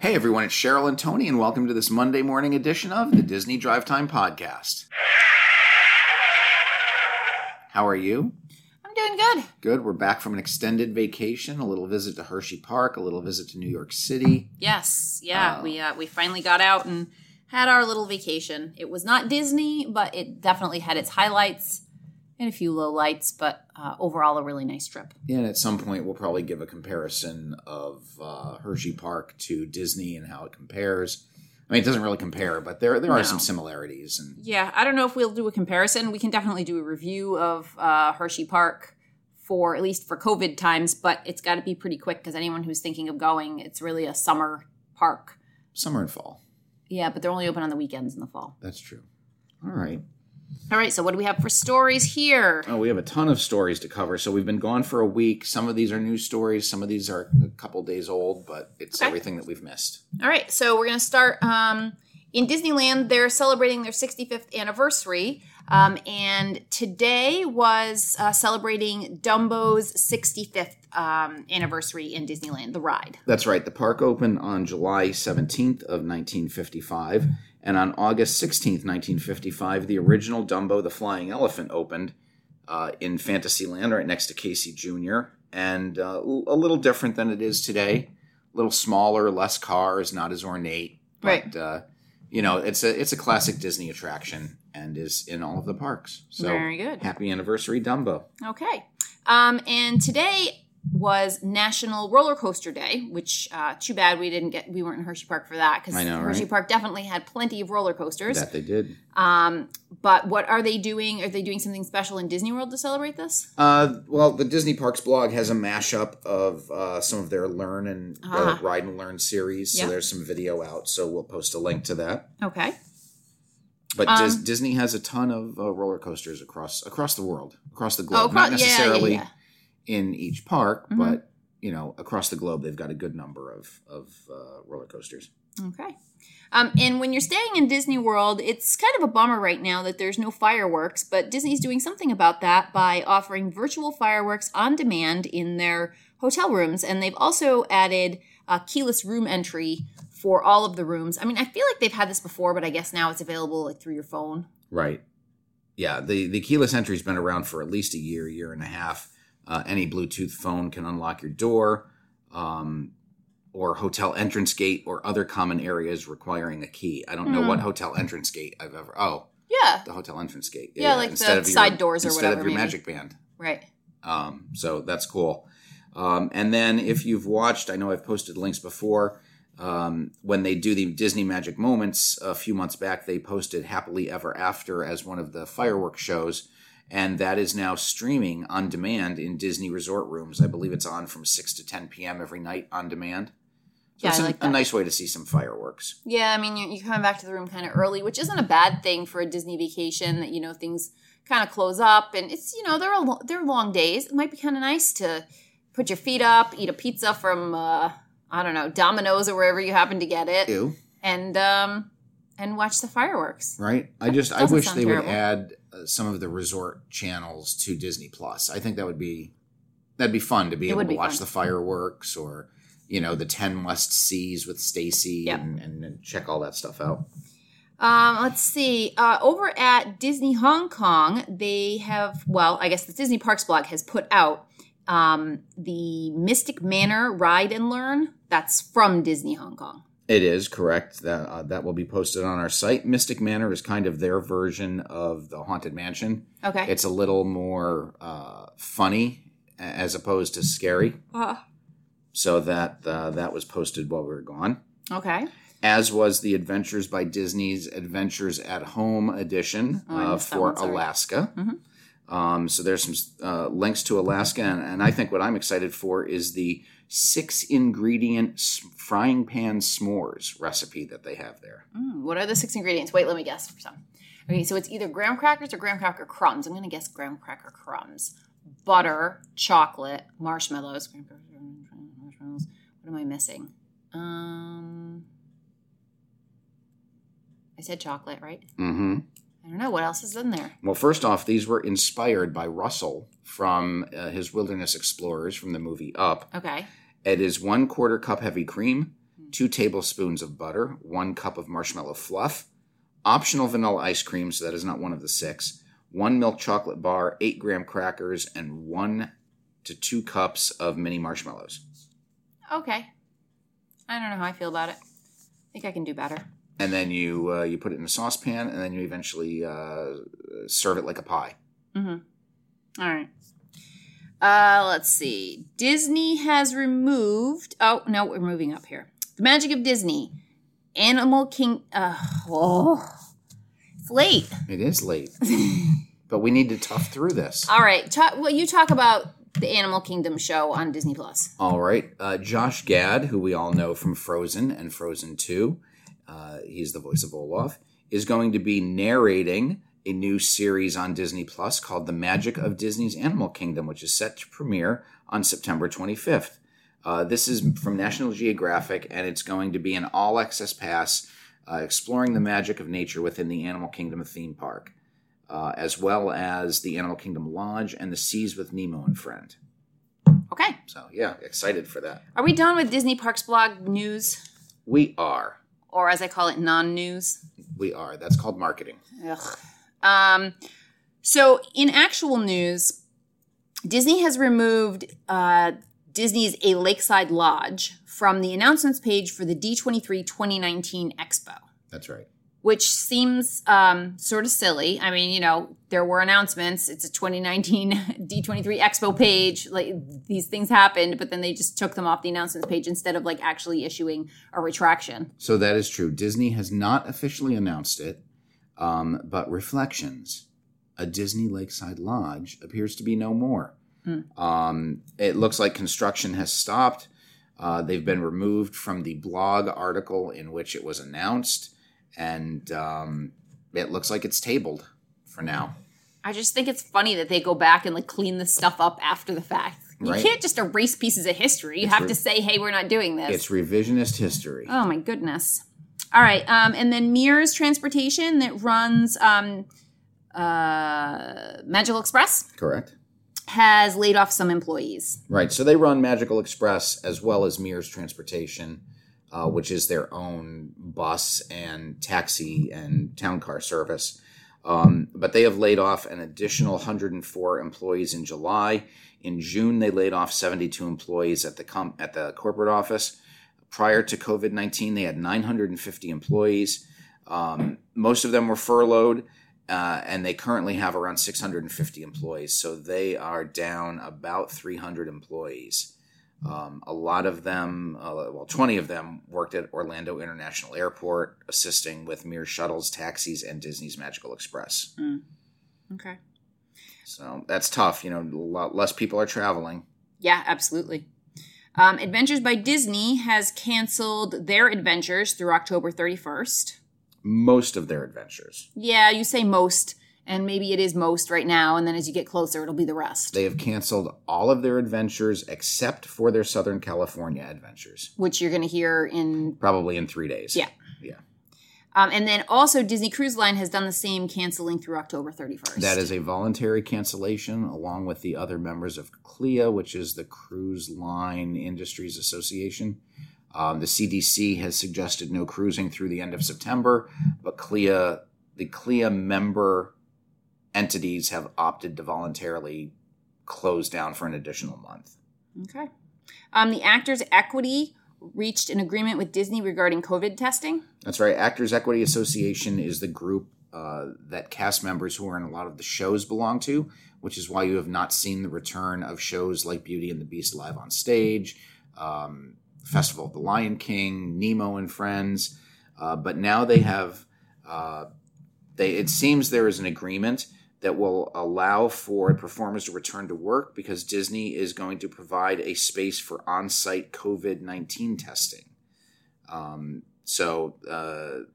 Hey everyone, it's Cheryl and Tony, and welcome to this Monday morning edition of the Disney Drive Time Podcast. How are you? I'm doing good. Good. We're back from an extended vacation, a little visit to Hershey Park, a little visit to New York City. Yes, yeah, Uh, we uh, we finally got out and had our little vacation. It was not Disney, but it definitely had its highlights and a few low lights, But uh, overall, a really nice trip. And at some point, we'll probably give a comparison of uh, Hershey Park to Disney and how it compares. I mean, it doesn't really compare, but there there are No. some similarities. And Yeah, I don't know if we'll do a comparison. We can definitely do a review of uh, Hershey Park for at least for COVID times, but it's got to be pretty quick because anyone who's thinking of going, it's really a summer park. summer and fall. Yeah, but they're only open on the weekends in the fall. That's true. All right. All right, so what do we have for stories here? Oh, we have a ton of stories to cover. So we've been gone for a week. Some of these are news stories. Some of these are a couple days old, but it's Okay. everything that we've missed. All right, so we're going to start um, in Disneyland. They're celebrating their 65th anniversary, um, and today was uh, celebrating Dumbo's 65th um, anniversary in Disneyland, the ride. That's right. The park opened on July 17th of 1955, and on August 16th, 1955, the original Dumbo the Flying Elephant opened uh, in Fantasyland, right next to Casey Jr. And uh, a little different than it is today. A little smaller, less cars, not as ornate. But, Right. Uh, you know, it's a it's a classic Disney attraction and is in all of the parks. So Very good. happy anniversary, Dumbo. Okay, um, and today was National Roller Coaster Day, which uh, too bad we didn't get we weren't in Hershey Park for that because I know, Hershey right? Park definitely had plenty of roller coasters. That they did. Um, but what are they doing? Are they doing something special in Disney World to celebrate this? Uh, well, the Disney Parks blog has a mashup of uh, some of their Learn and uh, Ah. Ride and Learn series. So Yep. there's some video out. So we'll post a link to that. Okay. But Um, Dis- Disney has a ton of uh, roller coasters across across the world, across the globe. Oh, Not across- yeah, yeah, necessarily yeah. In each park, Mhm. but you know, across the globe, they've got a good number of of uh, roller coasters. Okay. Um, and when you're staying in Disney World, it's kind of a bummer right now that there's no fireworks, but Disney's doing something about that by offering virtual fireworks on demand in their hotel rooms. And they've also added uh, keyless room entry for all of the rooms. I mean, I feel like they've had this before, but I guess now it's available like through your phone. Right. Yeah, the the keyless entry's been around for at least a year, year and a half. Uh, any Bluetooth phone can unlock your door, um, or hotel entrance gate, or other common areas requiring a key. I don't know Hmm. what hotel entrance gate I've ever. Oh, Yeah. the hotel entrance gate. Yeah, like instead the side doors or instead whatever, of your maybe. Magic Band. Right. Um, so that's cool. Um, and then if you've watched, I know I've posted links before. Um, when they do the Disney Magic Moments a few months back, they posted Happily Ever After as one of the fireworks shows. And that is now streaming on demand in Disney resort rooms. I believe it's on from 6 to 10 p.m. every night on demand. So Yeah, it's a, like a nice way to see some fireworks. Yeah, I mean, you- you're coming back to the room kind of early, which isn't a bad thing for a Disney vacation. That you know things kind of close up, and it's you know they're a they're long days. It might be kind of nice to put your feet up, eat a pizza from uh, I don't know Domino's or wherever you happen to get it, Ew. and um and watch the fireworks. right? I just I wish they terrible. would add uh, some of the resort channels to Disney Plus. I think that would be that'd be fun to be It able to be watch fun. the fireworks or you know the Ten Must Sees with Stacy Yep. and, and, and check all that stuff out. Um, let's see. Uh, over at Disney Hong Kong, they have, well, I guess the Disney Parks blog has put out um, the Mystic Manor Ride and Learn. That's from Disney Hong Kong. It is correct that uh, that will be posted on our site. Mystic Manor is kind of their version of the Haunted Mansion. Okay. It's a little more uh, funny as opposed to scary. Uh, So that uh, that was posted while we were gone. okay. as was the Adventures by Disney's Adventures at Home edition Oh, uh, for. Alaska. Mhm. Um, so there's some uh, links to Alaska, and, and I think what I'm excited for is the six ingredient frying pan s'mores recipe that they have there. Mm, what are the six ingredients? Wait, let me guess for some. Okay, so it's either graham crackers or graham cracker crumbs. I'm going to guess graham cracker crumbs. Butter, chocolate, marshmallows. Marshmallows. What am I missing? Um, I said chocolate, right? Mm-hmm. I don't know what else is in there. Well, first off, these were inspired by Russell from uh, his Wilderness Explorers from the movie Up. Okay. It is one quarter cup heavy cream, two tablespoons of butter, one cup of marshmallow fluff, optional vanilla ice cream, so that is not one of the six, one milk chocolate bar, eight graham crackers, and one to two cups of mini marshmallows. Okay. I don't know how I feel about it. I think I can do better. And then you uh, you put it in a saucepan, and then you eventually uh, serve it like a pie. All right. Uh, let's see. Disney has removed. Oh no, we're moving up here. The Magic of Disney, Animal King. Uh, oh, it's late. It is late, but we need to tough through this. All right. Talk, well, you talk about the Animal Kingdom show on Disney Plus. All right. Uh, Josh Gad, who we all know from Frozen and Frozen 2, uh, he's the voice of Olaf, is going to be narrating a new series on Disney Plus called The Magic of Disney's Animal Kingdom, which is set to premiere on September 25th. Uh, this is from National Geographic, and it's going to be an all access pass uh, exploring the magic of nature within the Animal Kingdom theme park, uh, as well as the Animal Kingdom Lodge and the Seas with Nemo and Friend. Okay. So, yeah, excited for that. Are we done with Disney Parks blog news, We are. Or as I call it, non-news? We are. That's called marketing. Ugh. Um, so, in actual news, Disney has removed uh, Disney's A Lakeside Lodge from the announcements page for the D23 2019 Expo, That's right. Which seems um, sort of silly. I mean, you know, there were announcements. It's a 2019 D23 Expo page. Like these things happened, but then they just took them off the announcements page instead of like actually issuing a retraction. So that is true. Disney has not officially announced it, um, but Reflections, a Disney Lakeside Lodge, appears to be no more. Um, it looks like construction has stopped. Uh, they've been removed from the blog article in which it was announced, and um, it looks like it's tabled for now. I just think it's funny that they go back and like clean this stuff up after the fact. You Right. can't just erase pieces of history. You have re- to say, "Hey, we're not doing this." It's revisionist history. oh my goodness! All right, um, and then Mears Transportation that runs um, uh, Magical Express Correct. has laid off some employees. Right. So they run Magical Express as well as Mears Transportation, uh, which is their own bus and taxi and town car service. Um, but they have laid off an additional 104 employees in July. In June, they laid off 72 employees at the com- at the corporate office. Prior to COVID 19, they had 950 employees. Um, most of them were furloughed, uh, and they currently have around 650 employees. So they are down about 300 employees. Um, a lot of them, uh, well, 20 of them worked at Orlando International Airport, assisting with Mears shuttles, taxis, and Disney's Magical Express. Okay. So that's tough. You know, a lot less people are traveling. Yeah, absolutely. Um, Adventures by Disney has canceled their adventures through October 31st. Most of their adventures. Yeah, you say most, and maybe it is most right now, and then as you get closer, it'll be the rest, They have canceled all of their adventures except for their Southern California adventures, which you're going to hear in. probably in three days. Yeah. Yeah. Um, and then also, Disney Cruise Line has done the same, canceling through October 31st. That is a voluntary cancellation, along with the other members of CLIA, which is the Cruise Line Industries Association. Um, the CDC has suggested no cruising through the end of September, but CLIA, the CLIA member entities have opted to voluntarily close down for an additional month. Okay. Um, the Actors Equity reached an agreement with Disney regarding COVID testing. That's right. Actors Equity Association is the group uh, that cast members who are in a lot of the shows belong to, which is why you have not seen the return of shows like Beauty and the Beast live on stage, um, Festival of the Lion King, Nemo and Friends. Uh, but now they have, uh, they it seems there is an agreement that will allow for performers to return to work because Disney is going to provide a space for on-site COVID nineteen testing. Um, so uh,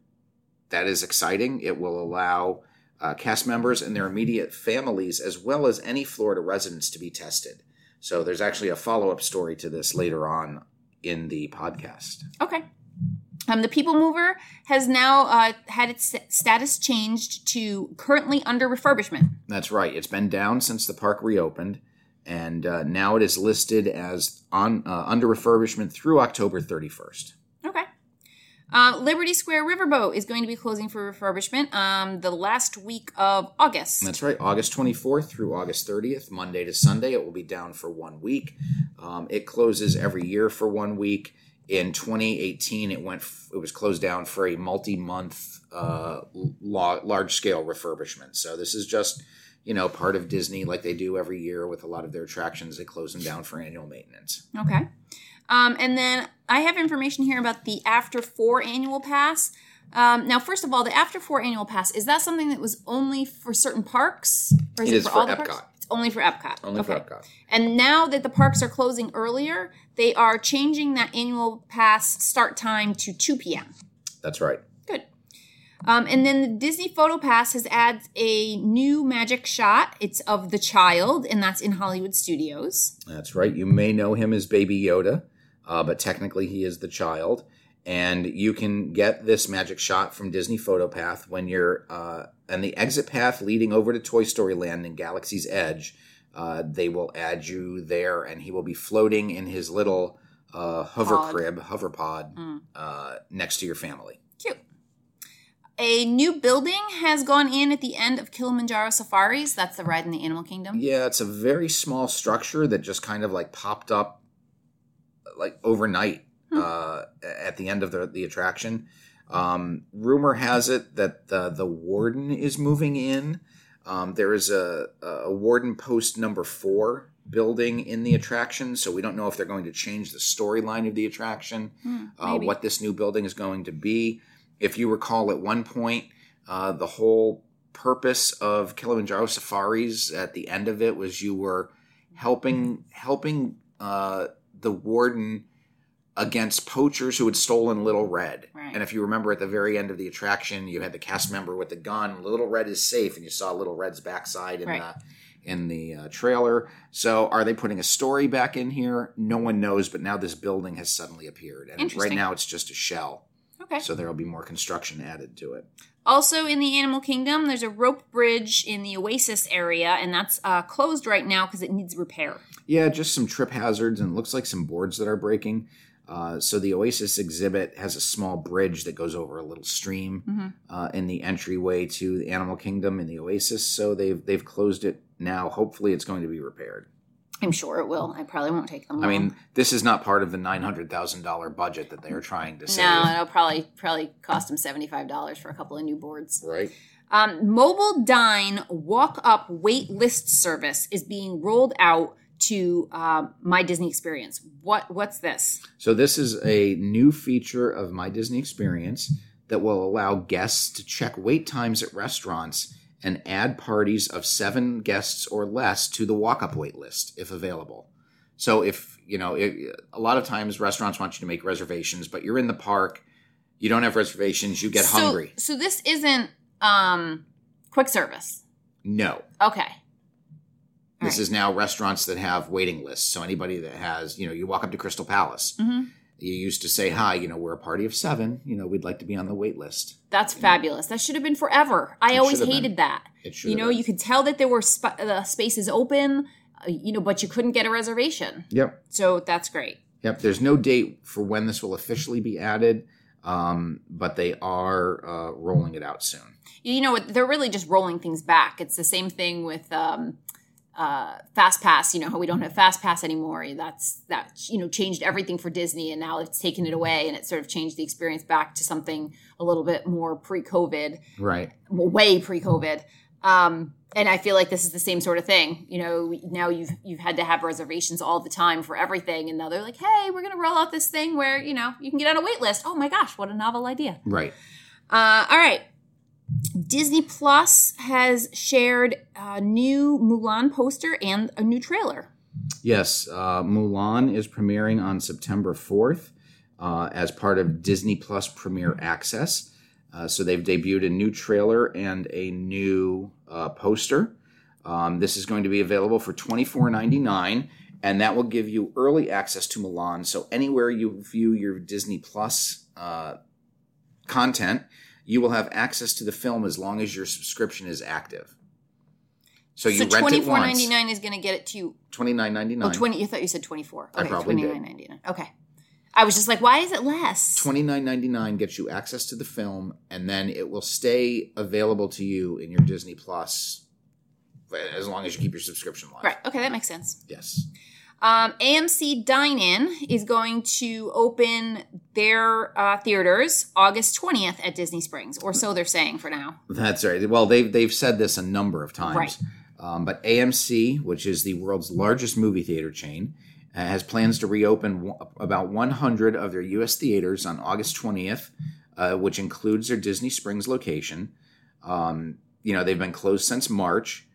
that is exciting. It will allow uh, cast members and their immediate families, as well as any Florida residents, to be tested. So there's actually a follow up story to this later on in the podcast. Okay. Um, the People Mover has now uh, had its status changed to currently under refurbishment. That's right. It's been down since the park reopened, and uh, now it is listed as on uh, under refurbishment through October 31st. Okay. Uh, Liberty Square Riverboat is going to be closing for refurbishment um, the last week of August. That's right, August 24th through August 30th, Monday to Sunday. It will be down for one week. Um, it closes every year for one week. In 2018, it went. It was closed down for a multi-month, uh, large-scale refurbishment. So this is just, you know, part of Disney, like they do every year with a lot of their attractions. They close them down for annual maintenance. Okay. Um, and then I have information here about the After Four annual pass. Um, now, first of all, the After Four annual pass is that something that was only for certain parks, or is it, it is for, for all Epcot. the parks? Only for Epcot. Only okay. for Epcot. And now that the parks are closing earlier, they are changing that annual pass start time to 2 p.m. That's right. Good. Um, and then the Disney Photo Pass has added a new magic shot. It's of the child, and that's in Hollywood Studios. That's right. You may know him as Baby Yoda uh, but technically he is the child. And you can get this magic shot from Disney PhotoPass when you're uh, on the exit path leading over to Toy Story Land and Galaxy's Edge. Uh, they will add you there, and he will be floating in his little uh, hover pod. crib, hover pod, mm. uh, next to your family. Cute. A new building has gone in at the end of Kilimanjaro Safaris. That's the ride in the Animal Kingdom. Yeah, it's a very small structure that just kind of like popped up like overnight. Uh, at the end of the, the attraction. Um, rumor has it that the, the warden is moving in. Um, there is a, a warden post number four building in the attraction, so we don't know if they're going to change the storyline of the attraction, hmm, uh, what this new building is going to be. If you recall, at one point, uh, the whole purpose of Kilimanjaro Safaris at the end of it was you were helping helping uh, the warden against poachers who had stolen Little Red. Right. And if you remember at the very end of the attraction, you had the cast member with the gun. Little Red is safe, and you saw Little Red's backside in right. the in the uh, trailer. So, are they putting a story back in here? No one knows. But now this building has suddenly appeared, and right now it's just a shell. Okay. So there will be more construction added to it. Also, in the Animal Kingdom, there's a rope bridge in the Oasis area, and that's uh, closed right now because it needs repair. Yeah, just some trip hazards, and looks like some boards that are breaking. Uh, so the Oasis exhibit has a small bridge that goes over a little stream mm-hmm. uh, in the entryway to the Animal Kingdom in the Oasis. So they've they've closed it now. Hopefully, it's going to be repaired. I'm sure it will. I probably won't take them. Long. I mean, this is not part of the nine hundred thousand dollar budget that they are trying to save. No, it'll probably probably cost them seventy five dollars for a couple of new boards. Right. Um, Mobile Dine Walk Up Wait List service is being rolled out to um, My Disney Experience. What what's this? So this is a new feature of My Disney Experience that will allow guests to check wait times at restaurants and add parties of seven guests or less to the walk-up wait list if available. So if you know, it, a lot of times restaurants want you to make reservations, but you're in the park, you don't have reservations, you get so, hungry. So this isn't um, quick service. No. Okay. This right. is now restaurants that have waiting lists. So anybody that has, you know, you walk up to Crystal Palace. Mm-hmm. You used to say, "Hi, you know, we're a party of seven. You know, we'd like to be on the wait list." That's fabulous. That should have been forever. I it always hated been. that. It should. You know, been. you could tell that there were sp- the spaces open, uh, you know, but you couldn't get a reservation. Yep. So that's great. Yep. There's no date for when this will officially be added, um, but they are uh, rolling it out soon. You know, they're really just rolling things back. It's the same thing with. Um, uh, fast pass you know how we don't have fast pass anymore that's that you know changed everything for disney and now it's taken it away and it sort of changed the experience back to something a little bit more pre-covid. Right. Way pre-covid. Um, and i feel like this is the same sort of thing you know now you've you've had to have reservations all the time for everything and now they're like hey we're going to roll out this thing where you know you can get on a wait list. Oh my gosh what a novel idea. Right. Uh, all right Disney Plus has shared a new Mulan poster and a new trailer. Yes, uh, Mulan is premiering on September 4th uh, as part of Disney Plus Premiere Access. Uh, so they've debuted a new trailer and a new uh, poster. Um, this is going to be available for $24.99, and that will give you early access to Mulan. So anywhere you view your Disney Plus uh, content, you will have access to the film as long as your subscription is active. So you so rent it once. ninety nine is going to get it to you. Twenty nine ninety nine. Oh, 20, You thought you said twenty four. Okay, I probably did. Okay. I was just like, why is it less? Twenty nine ninety nine gets you access to the film, and then it will stay available to you in your Disney Plus as long as you keep your subscription live. Right. Okay, that makes sense. Yes. Um, AMC Dine In is going to open their uh, theaters August 20th at Disney Springs, or so they're saying for now. That's right. Well, they've they've said this a number of times. Right. Um, but AMC, which is the world's largest movie theater chain, uh, has plans to reopen w- about 100 of their U.S. theaters on August 20th, uh, which includes their Disney Springs location. Um, you know, they've been closed since March,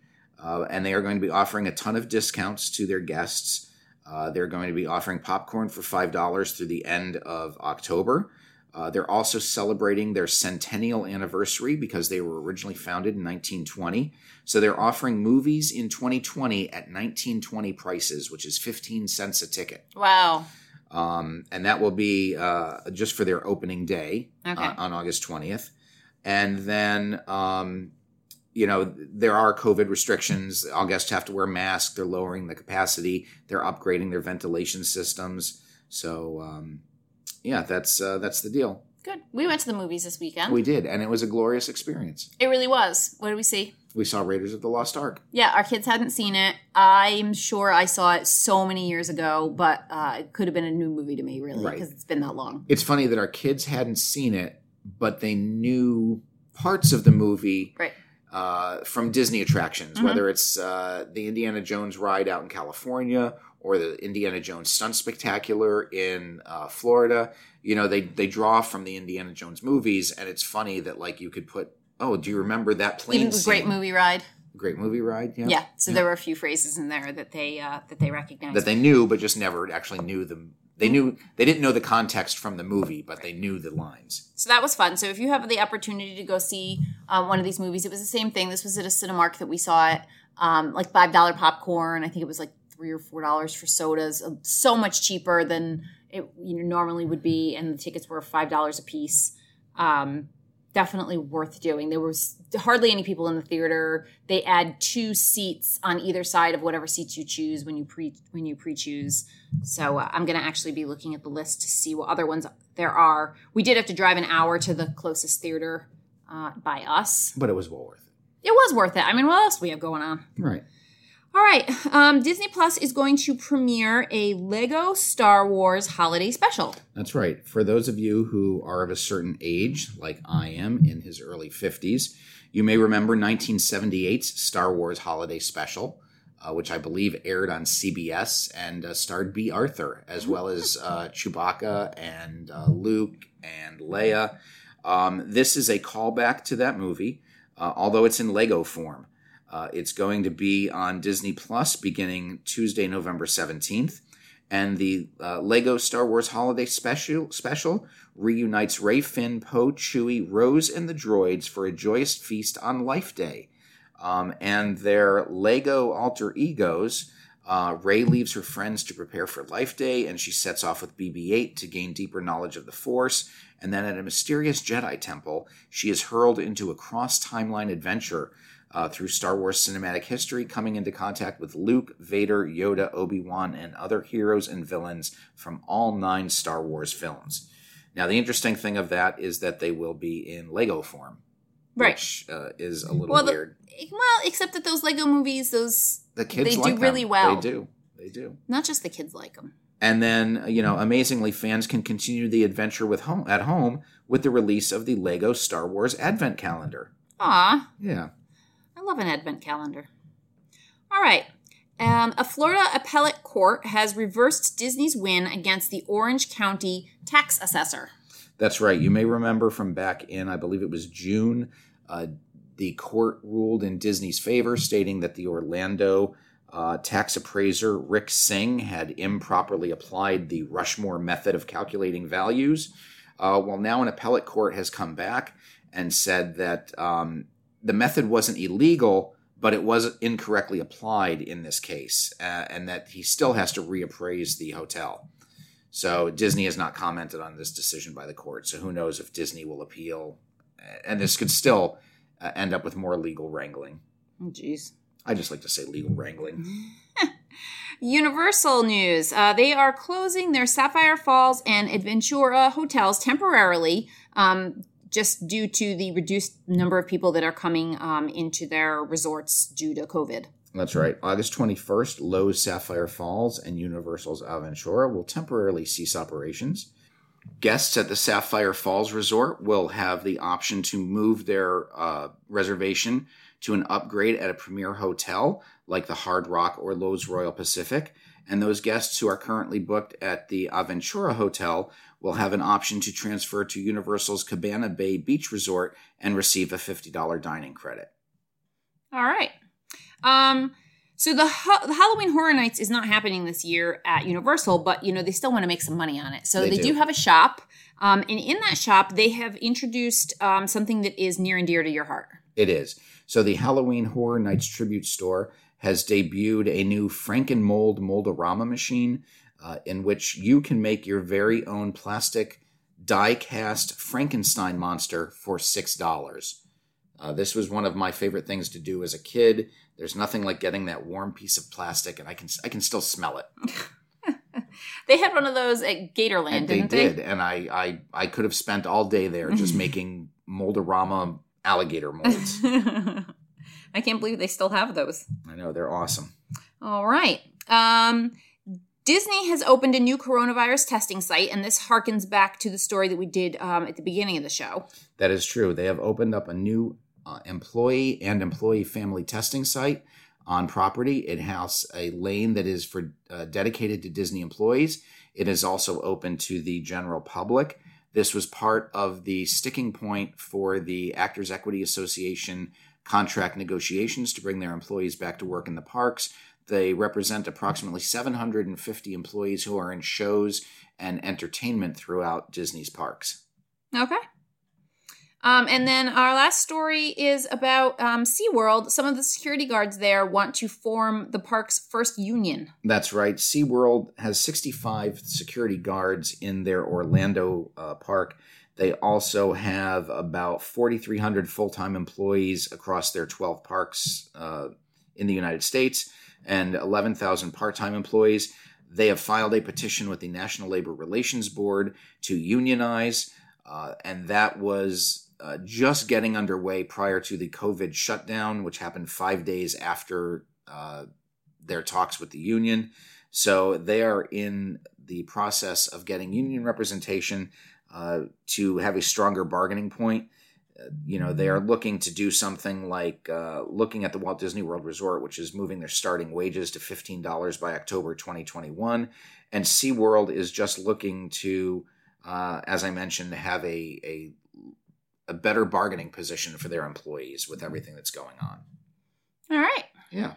uh, and they are going to be offering a ton of discounts to their guests. Uh, they're going to be offering popcorn for $5 through the end of October. Uh, they're also celebrating their centennial anniversary because they were originally founded in 1920. So they're offering movies in 2020 at 1920 prices, which is 15 cents a ticket. Wow. Um, and that will be uh, just for their opening day Okay. on, on August 20th. And then, um, you know, there are COVID restrictions. All guests have to wear masks. They're lowering the capacity. They're upgrading their ventilation systems. So, um, yeah, that's uh, that's the deal. Good. We went to the movies this weekend. We did, and it was a glorious experience. it really was. What did we see? We saw Raiders of the Lost Ark. Yeah, our kids hadn't seen it. I'm sure I saw it so many years ago, but uh, it could have been a new movie to me, really, Right. because it's been that long. It's funny that our kids hadn't seen it, but they knew parts of the movie Right. Uh, from Disney attractions, Mhm. whether it's uh, the Indiana Jones ride out in California or the Indiana Jones Stunt Spectacular in uh, Florida. You know, they they draw from the Indiana Jones movies, and it's funny that like you could put, oh, do you remember that plane? The great movie ride. great movie ride. Yeah, Yeah. So Yeah. there were a few phrases in there that they uh, that they recognized. that they knew, but just never actually knew them. They knew they didn't know the context from the movie, but they knew the lines. So that was fun. So if you have the opportunity to go see um, one of these movies, it was the same thing. This was at a Cinemark that we saw it, um, like five dollar popcorn. I think it was like three or four dollars for sodas. uh, So much cheaper than it you know normally would be, and the tickets were five dollars a piece. Um, definitely worth doing. There was hardly any people in the theater. They add two seats on either side of whatever seats you choose when you pre when you pre choose. So uh, I'm going to actually be looking at the list to see what other ones there are. We did have to drive an hour to the closest theater uh, by us. But it was well worth It It was worth it. I mean, what else do we have going on? Right. All right, um, Disney Plus is going to premiere a Lego Star Wars holiday special. That's right. For those of you who are of a certain age, like I am in his early 50s, you may remember 1978's Star Wars Holiday Special, uh, which I believe aired on CBS and uh, starred Bea Arthur, as well as uh, Chewbacca and uh, Luke and Leia. Um, this is a callback to that movie, uh, although it's in Lego form. Uh, it's going to be on Disney Plus beginning Tuesday, November 17th and the uh, Lego Star Wars Holiday Special special reunites Rey, Finn, Poe, Chewie, Rose, and the droids for a joyous feast on Life Day. Um, and their Lego alter egos. Uh, Rey leaves her friends to prepare for Life Day, and she sets off with BB-8 to gain deeper knowledge of the Force. And then, at a mysterious Jedi temple, she is hurled into a cross-timeline adventure uh, through Star Wars cinematic history, coming into contact with Luke, Vader, Yoda, Obi Wan, and other heroes and villains from all nine Star Wars films. Now, the interesting thing of that is that they will be in Lego form, Right. which uh, is a little Well, the- weird. Well, except that those Lego movies, those The kids they do them. really well. They do. They do. not just the kids like them. And then, you know, amazingly, fans can continue the adventure with home at home with the release of the Lego Star Wars Advent Calendar. Ah, Yeah. Love an advent calendar. All right. Um, a Florida appellate court has reversed Disney's win against the Orange County tax assessor. That's right. You may remember from back in, I believe it was June, uh, the court ruled in Disney's favor, stating that the Orlando uh, tax appraiser Rick Singh had improperly applied the Rushmore method of calculating values. Uh, well, now an appellate court has come back and said that um, the method wasn't illegal, but it was incorrectly applied in this case, uh, and that he still has to reappraise the hotel. So Disney has not commented on this decision by the court. So who knows if Disney will appeal, and this could still uh, end up with more legal wrangling. Oh, jeez. I just like to say legal wrangling. Universal news. Uh, they are closing their Sapphire Falls and Aventura hotels temporarily, um, just due to the reduced number of people that are coming um, into their resorts due to COVID. That's right. August 21st, Loews Sapphire Falls and Universal's Aventura will temporarily cease operations. Guests at the Sapphire Falls Resort will have the option to move their uh, reservation to an upgrade at a premier hotel like the Hard Rock or Loews Royal Pacific. And those guests who are currently booked at the Aventura Hotel will have an option to transfer to Universal's Cabana Bay Beach Resort and receive a $50 dining credit. All right. Um, so the, ha- the Halloween Horror Nights is not happening this year at Universal, but you know they still want to make some money on it. So They they, do. do. have a shop, um, and in that shop they have introduced um, something that is near and dear to your heart. It is. So the Halloween Horror Nights Tribute Store has debuted a new Frankenmold Mold-A-Rama machine uh, in which you can make your very own plastic die cast Frankenstein monster for $6. Uh, this was one of my favorite things to do as a kid. There's nothing like getting that warm piece of plastic, and I can I can still smell it. They had one of those at Gatorland, And they did, and I, I I could have spent all day there just making Mold-A-Rama alligator molds. I can't believe they still have those. I know they're awesome. All right. Um, Disney has opened a new coronavirus testing site, and this harkens back to the story that we did um, at the beginning of the show. That is true. They have opened up a new uh, employee and employee family testing site on property. It has a lane that is for uh, dedicated to Disney employees. It is also open to the general public. This was part of the sticking point for the Actors Equity Association contract negotiations to bring their employees back to work in the parks. They represent approximately 750 employees who are in shows and entertainment throughout Disney's parks. Okay. Um, and then our last story is about um, SeaWorld. Some of the security guards there want to form the park's first union. That's right. SeaWorld has 65 security guards in their Orlando uh, park. They also have about 4,300 full time employees across their 12 parks uh, in the United States and 11,000 part time employees. They have filed a petition with the National Labor Relations Board to unionize, uh, and that was uh, just getting underway prior to the COVID shutdown, which happened five days after uh, their talks with the union. So they are in the process of getting union representation uh, to have a stronger bargaining point. Uh, you know, they are looking to do something like uh, looking at the Walt Disney World Resort, which is moving their starting wages to $15 by October 2021. And SeaWorld is just looking to, uh, as I mentioned, have a, a, a better bargaining position for their employees with everything that's going on. All right. Yeah.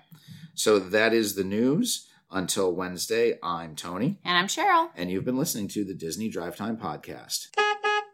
So that is the news. Until Wednesday, I'm Tony, And I'm Cheryl. and you've been listening to the Disney Drive Time Podcast.